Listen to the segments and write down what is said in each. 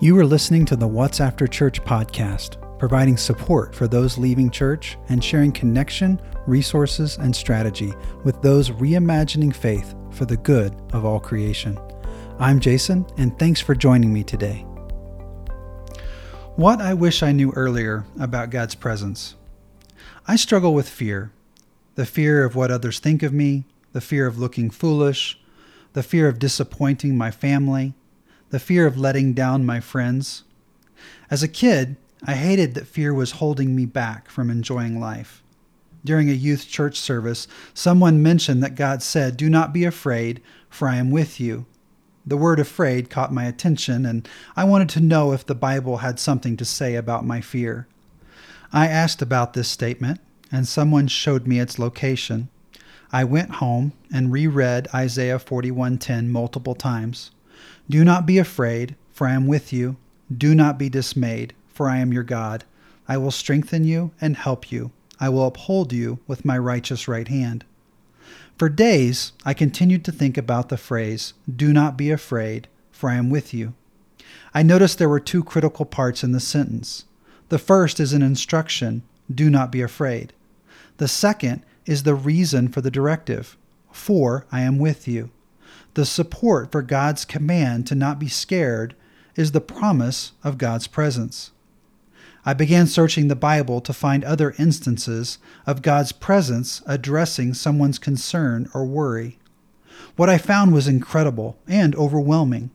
You are listening to the What's After Church podcast, providing support for those leaving church and sharing connection, resources, and strategy with those reimagining faith for the good of all creation. I'm Jason, and thanks for joining me today. What I wish I knew earlier about God's presence. I struggle with fear the fear of what others think of me, the fear of looking foolish, the fear of disappointing my family the fear of letting down my friends. As a kid, I hated that fear was holding me back from enjoying life. During a youth church service, someone mentioned that God said, Do not be afraid, for I am with you. The word afraid caught my attention, and I wanted to know if the Bible had something to say about my fear. I asked about this statement, and someone showed me its location. I went home and reread Isaiah 41:10 multiple times. Do not be afraid, for I am with you. Do not be dismayed, for I am your God. I will strengthen you and help you. I will uphold you with my righteous right hand. For days I continued to think about the phrase, Do not be afraid, for I am with you. I noticed there were two critical parts in the sentence. The first is an instruction, Do not be afraid. The second is the reason for the directive, For I am with you. The support for God's command to not be scared is the promise of God's presence. I began searching the Bible to find other instances of God's presence addressing someone's concern or worry. What I found was incredible and overwhelming.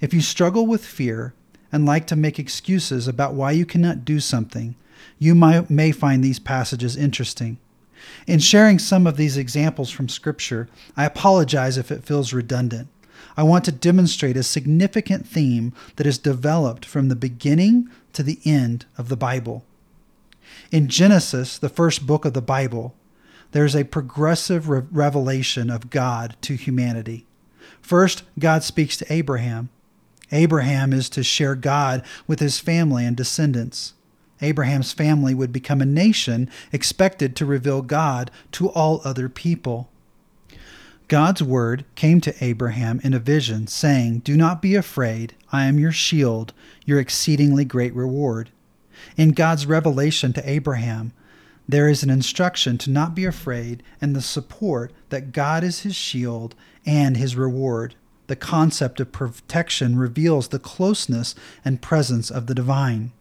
If you struggle with fear and like to make excuses about why you cannot do something, you may find these passages interesting. In sharing some of these examples from Scripture, I apologize if it feels redundant. I want to demonstrate a significant theme that is developed from the beginning to the end of the Bible. In Genesis, the first book of the Bible, there's a progressive re- revelation of God to humanity. First, God speaks to Abraham. Abraham is to share God with his family and descendants. Abraham's family would become a nation expected to reveal God to all other people. God's word came to Abraham in a vision, saying, Do not be afraid, I am your shield, your exceedingly great reward. In God's revelation to Abraham, there is an instruction to not be afraid and the support that God is his shield and his reward. The concept of protection reveals the closeness and presence of the divine.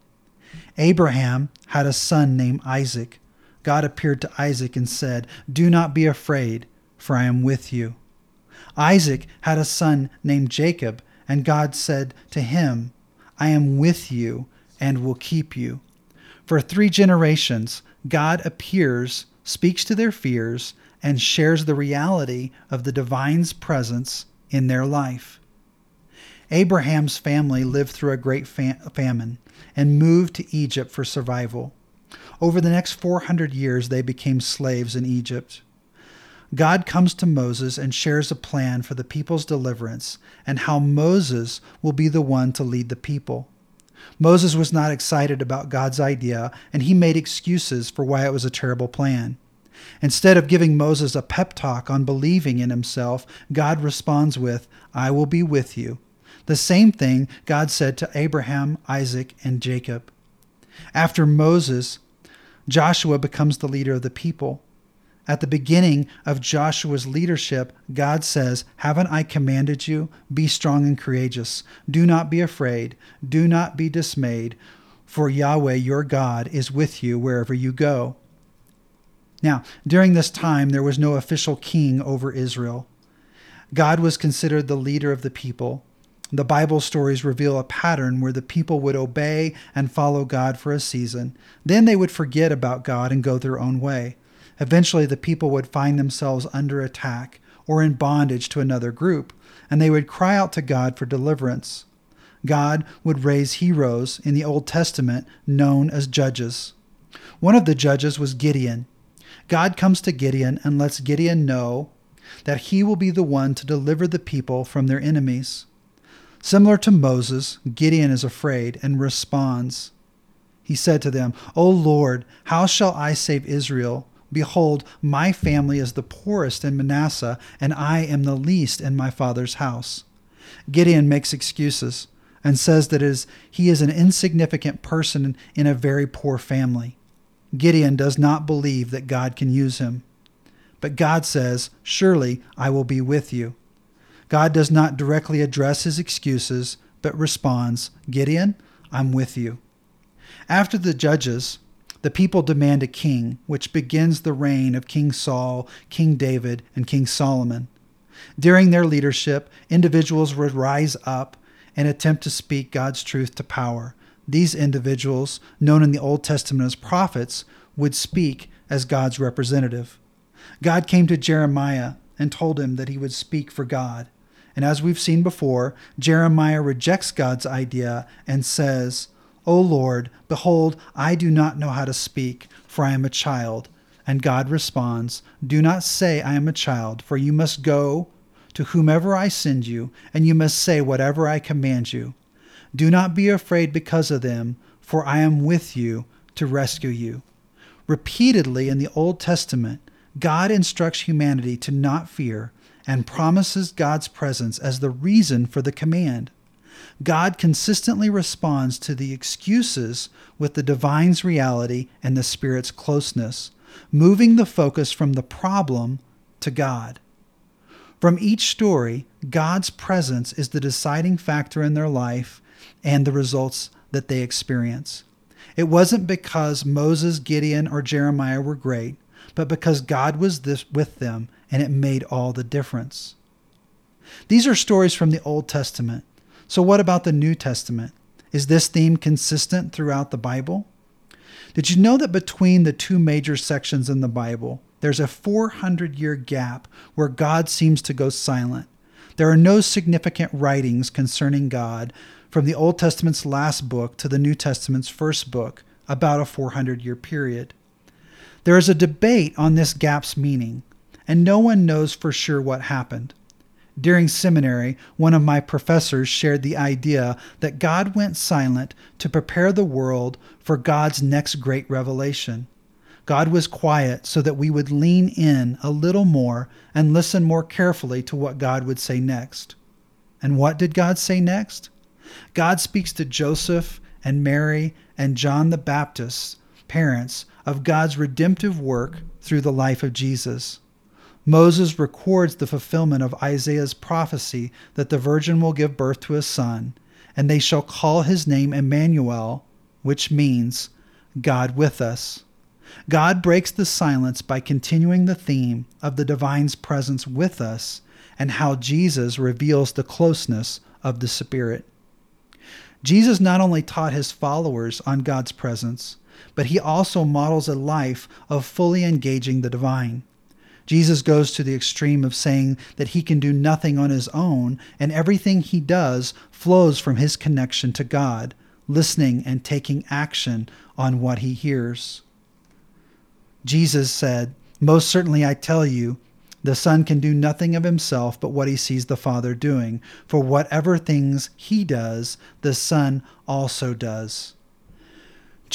Abraham had a son named Isaac. God appeared to Isaac and said, Do not be afraid, for I am with you. Isaac had a son named Jacob, and God said to him, I am with you and will keep you. For three generations, God appears, speaks to their fears, and shares the reality of the divine's presence in their life. Abraham's family lived through a great fam- famine and moved to Egypt for survival. Over the next 400 years, they became slaves in Egypt. God comes to Moses and shares a plan for the people's deliverance and how Moses will be the one to lead the people. Moses was not excited about God's idea, and he made excuses for why it was a terrible plan. Instead of giving Moses a pep talk on believing in himself, God responds with, I will be with you, the same thing God said to Abraham, Isaac, and Jacob. After Moses, Joshua becomes the leader of the people. At the beginning of Joshua's leadership, God says, Haven't I commanded you? Be strong and courageous. Do not be afraid. Do not be dismayed, for Yahweh your God is with you wherever you go. Now, during this time, there was no official king over Israel. God was considered the leader of the people. The Bible stories reveal a pattern where the people would obey and follow God for a season. Then they would forget about God and go their own way. Eventually, the people would find themselves under attack or in bondage to another group, and they would cry out to God for deliverance. God would raise heroes in the Old Testament known as judges. One of the judges was Gideon. God comes to Gideon and lets Gideon know that he will be the one to deliver the people from their enemies. Similar to Moses, Gideon is afraid and responds. He said to them, O Lord, how shall I save Israel? Behold, my family is the poorest in Manasseh, and I am the least in my father's house. Gideon makes excuses. and says that is, he is an insignificant person in a very poor family. Gideon does not believe that God can use him. But God says, Surely I will be with you. God does not directly address his excuses, but responds, Gideon, I'm with you. After the judges, the people demand a king, which begins the reign of King Saul, King David, and King Solomon. During their leadership, individuals would rise up and attempt to speak God's truth to power. These individuals, known in the Old Testament as prophets, would speak as God's representative. God came to Jeremiah and told him that he would speak for God. And as we've seen before, Jeremiah rejects God's idea and says, O Lord, behold, I do not know how to speak, for I am a child. And God responds, Do not say, I am a child, for you must go to whomever I send you, and you must say whatever I command you. Do not be afraid because of them, for I am with you to rescue you. Repeatedly in the Old Testament, God instructs humanity to not fear and promises God's presence as the reason for the command. God consistently responds to the excuses with the divine's reality and the Spirit's closeness, moving the focus from the problem to God. From each story, God's presence is the deciding factor in their life and the results that they experience. It wasn't because Moses, Gideon, or Jeremiah were great, but because God was this, with them and it made all the difference. These are stories from the Old Testament. So, what about the New Testament? Is this theme consistent throughout the Bible? Did you know that between the two major sections in the Bible, there's a 400 year gap where God seems to go silent? There are no significant writings concerning God from the Old Testament's last book to the New Testament's first book, about a 400 year period. There is a debate on this gap's meaning, and no one knows for sure what happened. During seminary, one of my professors shared the idea that God went silent to prepare the world for God's next great revelation. God was quiet so that we would lean in a little more and listen more carefully to what God would say next. And what did God say next? God speaks to Joseph and Mary and John the Baptist, parents, of God's redemptive work through the life of Jesus. Moses records the fulfillment of Isaiah's prophecy that the virgin will give birth to a son, and they shall call his name Emmanuel, which means God with us. God breaks the silence by continuing the theme of the divine's presence with us and how Jesus reveals the closeness of the Spirit. Jesus not only taught his followers on God's presence, but he also models a life of fully engaging the divine. Jesus goes to the extreme of saying that he can do nothing on his own, and everything he does flows from his connection to God, listening and taking action on what he hears. Jesus said, Most certainly I tell you, the Son can do nothing of himself but what he sees the Father doing, for whatever things he does, the Son also does.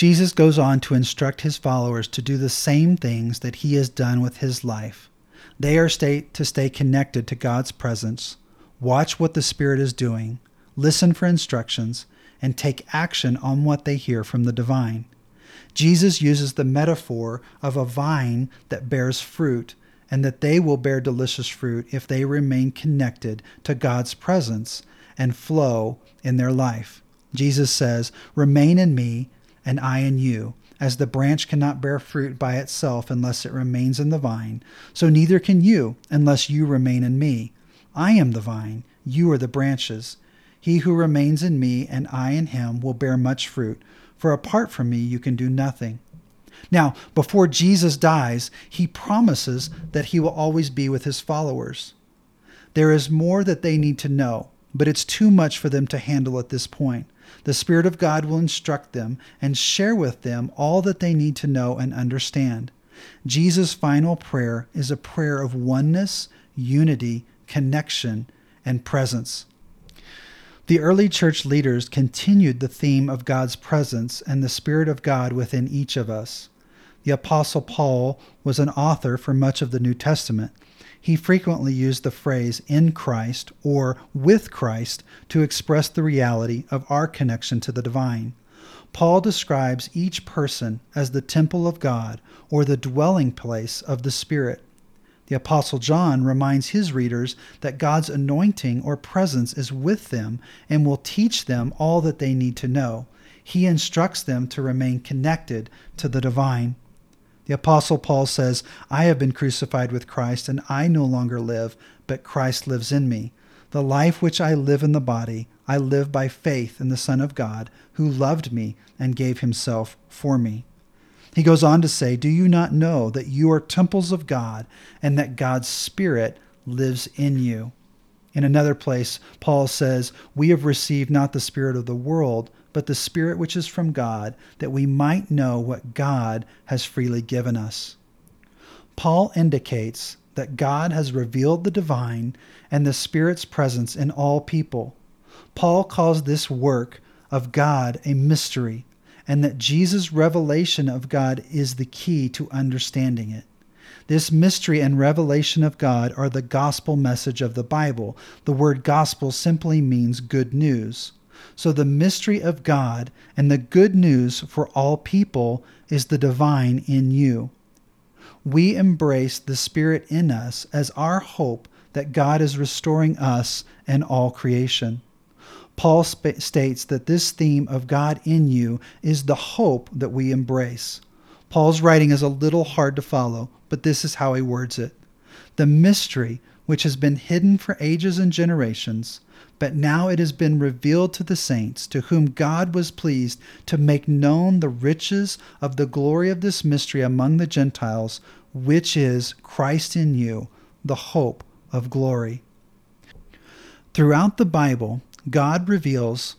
Jesus goes on to instruct his followers to do the same things that he has done with his life. They are to stay connected to God's presence, watch what the Spirit is doing, listen for instructions, and take action on what they hear from the divine. Jesus uses the metaphor of a vine that bears fruit and that they will bear delicious fruit if they remain connected to God's presence and flow in their life. Jesus says, Remain in me, and I in you. As the branch cannot bear fruit by itself unless it remains in the vine, so neither can you unless you remain in me. I am the vine, you are the branches. He who remains in me and I in him will bear much fruit, for apart from me you can do nothing. Now, before Jesus dies, he promises that he will always be with his followers. There is more that they need to know, but it's too much for them to handle at this point. The Spirit of God will instruct them and share with them all that they need to know and understand. Jesus' final prayer is a prayer of oneness, unity, connection, and presence. The early church leaders continued the theme of God's presence and the Spirit of God within each of us. The Apostle Paul was an author for much of the New Testament. he frequently used the phrase in Christ or with Christ to express the reality of our connection to the divine. Paul describes each person as the temple of God or the dwelling place of the Spirit. The Apostle John reminds his readers that God's anointing or presence is with them and will teach them all that they need to know. He instructs them to remain connected to the divine. The Apostle Paul says, I have been crucified with Christ, and I no longer live, but Christ lives in me. The life which I live in the body, I live by faith in the Son of God, who loved me and gave himself for me. He goes on to say, Do you not know that you are temples of God and that God's Spirit lives in you? In another place, Paul says, We have received not the Spirit of the world, but the Spirit which is from God, that we might know what God has freely given us. Paul indicates that God has revealed the divine and the Spirit's presence in all people. Paul calls this work of God a mystery and that Jesus' revelation of God is the key to understanding it. This mystery and revelation of God are the gospel message of the Bible. The word gospel simply means good news. So the mystery of God and the good news for all people is the divine in you. We embrace the Spirit in us as our hope that God is restoring us and all creation. Paul sp- states that this theme of God in you is the hope that we embrace. Paul's writing is a little hard to follow, but this is how he words it. The mystery, which has been hidden for ages and generations, but now it has been revealed to the saints, to whom God was pleased to make known the riches of the glory of this mystery among the Gentiles, which is Christ in you, the hope of glory. Throughout the Bible, God reveals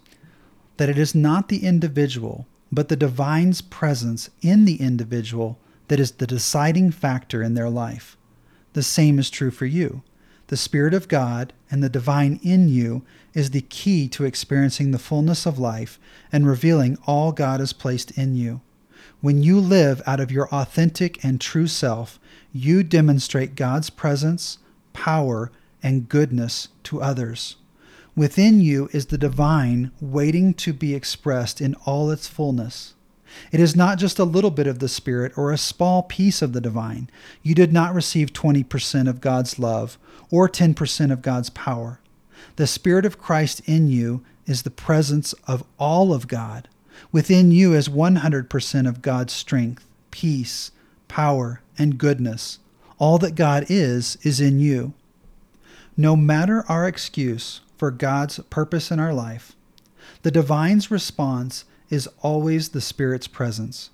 that it is not the individual, but the divine's presence in the individual that is the deciding factor in their life. The same is true for you. The Spirit of God and the divine in you is the key to experiencing the fullness of life and revealing all God has placed in you. When you live out of your authentic and true self, you demonstrate God's presence, power, and goodness to others. Within you is the divine waiting to be expressed in all its fullness. It is not just a little bit of the Spirit or a small piece of the divine. You did not receive 20% of God's love or 10% of God's power. The Spirit of Christ in you is the presence of all of God. Within you is 100% of God's strength, peace, power, and goodness. All that God is, is in you. No matter our excuse for God's purpose in our life, the divine's response is always the Spirit's presence.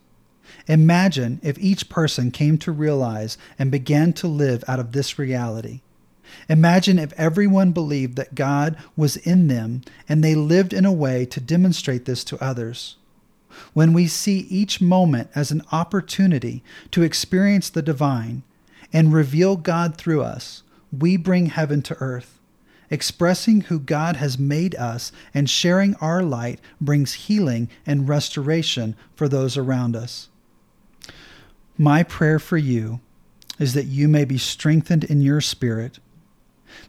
Imagine if each person came to realize and began to live out of this reality. Imagine if everyone believed that God was in them and they lived in a way to demonstrate this to others. When we see each moment as an opportunity to experience the divine and reveal God through us, we bring heaven to earth. Expressing who God has made us and sharing our light brings healing and restoration for those around us. My prayer for you is that you may be strengthened in your spirit,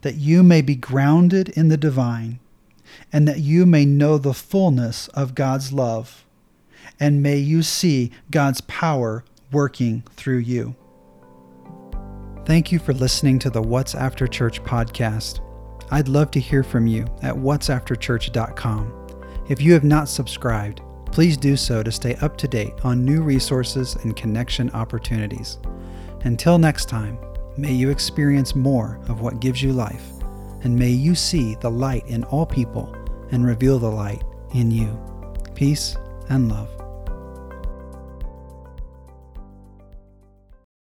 that you may be grounded in the divine, and that you may know the fullness of God's love, and may you see God's power working through you. Thank you for listening to the What's After Church podcast. I'd love to hear from you at whatsafterchurch.com. If you have not subscribed, please do so to stay up to date on new resources and connection opportunities. Until next time, may you experience more of what gives you life, and may you see the light in all people and reveal the light in you. Peace and love.